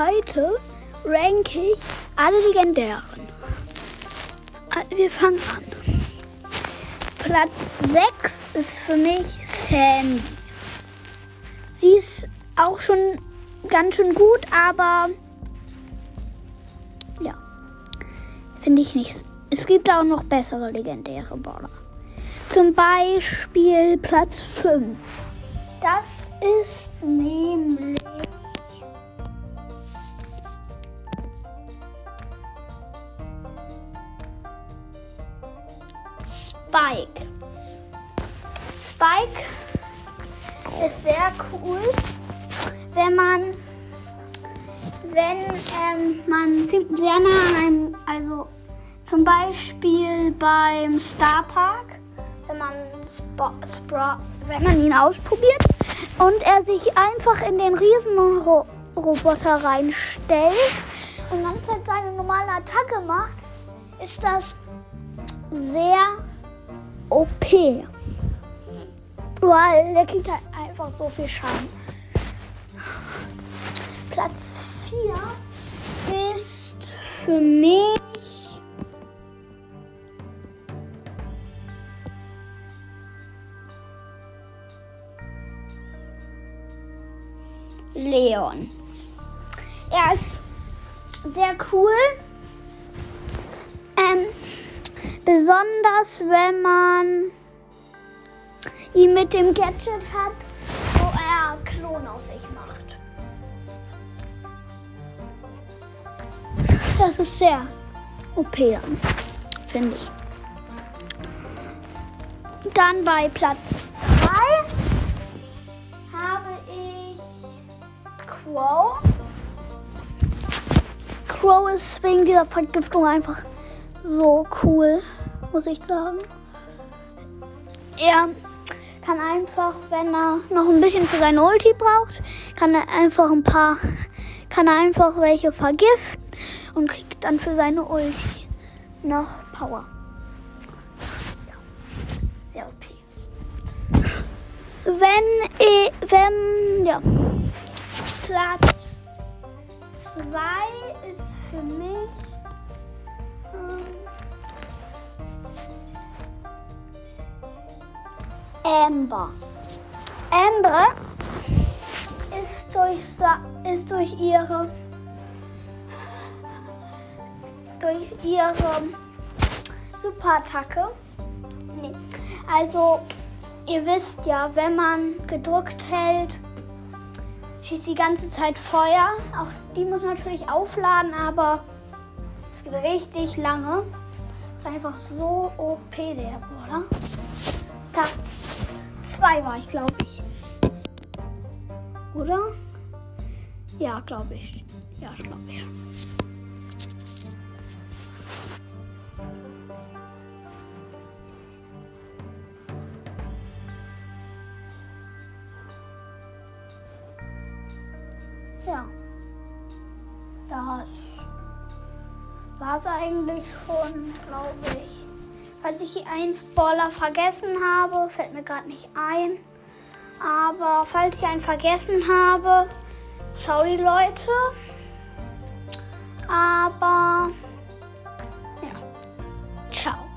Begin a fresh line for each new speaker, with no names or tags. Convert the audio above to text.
heute ranke ich alle legendären. Äh, Wir fangen an. Platz 6 ist für mich Sandy. Sie ist auch schon ganz schön gut, aber ja, finde ich nicht. Es gibt auch noch bessere legendäre Brawler. Zum Beispiel Platz 5. Das ist nämlich Spike. Spike ist sehr cool, wenn man wenn ähm, man sehr nah an einem, also zum Beispiel beim Star Park, wenn man, Spo Spra wenn man ihn ausprobiert und er sich einfach in den Riesenroboter reinstellt und ganz Zeit seine normale Attacke macht, ist das sehr OP. Weil der kriegt halt einfach so viel Schaden. Platz 4 ist für mich Leon. Er ist sehr cool. Besonders wenn man ihn mit dem Gadget hat, wo er Klon aus sich macht. Das ist sehr OP finde ich. Dann bei Platz 3 habe ich Crow. Crow ist wegen dieser Vergiftung einfach so cool, muss ich sagen. Er kann einfach, wenn er noch ein bisschen für seine Ulti braucht, kann er einfach ein paar, kann er einfach welche vergiften und kriegt dann für seine Ulti noch Power. Ja, sehr OP. Wenn, eh, wenn, ja, Platz 2 ist für mich Amber. Amber ist durch, ist durch ihre durch ihre Superattacke. Nee. Also ihr wisst ja, wenn man gedrückt hält, schießt die ganze Zeit Feuer. Auch die muss man natürlich aufladen, aber es geht richtig lange. Ist einfach so OP der oder? Platz 2 war ich, glaube ich. Oder? Ja, glaube ich. Ja, glaube ich. Ja. Das war es eigentlich schon, glaube ich. Falls ich einen Baller vergessen habe, fällt mir gerade nicht ein. Aber falls ich einen vergessen habe, sorry Leute. Aber ja, ciao.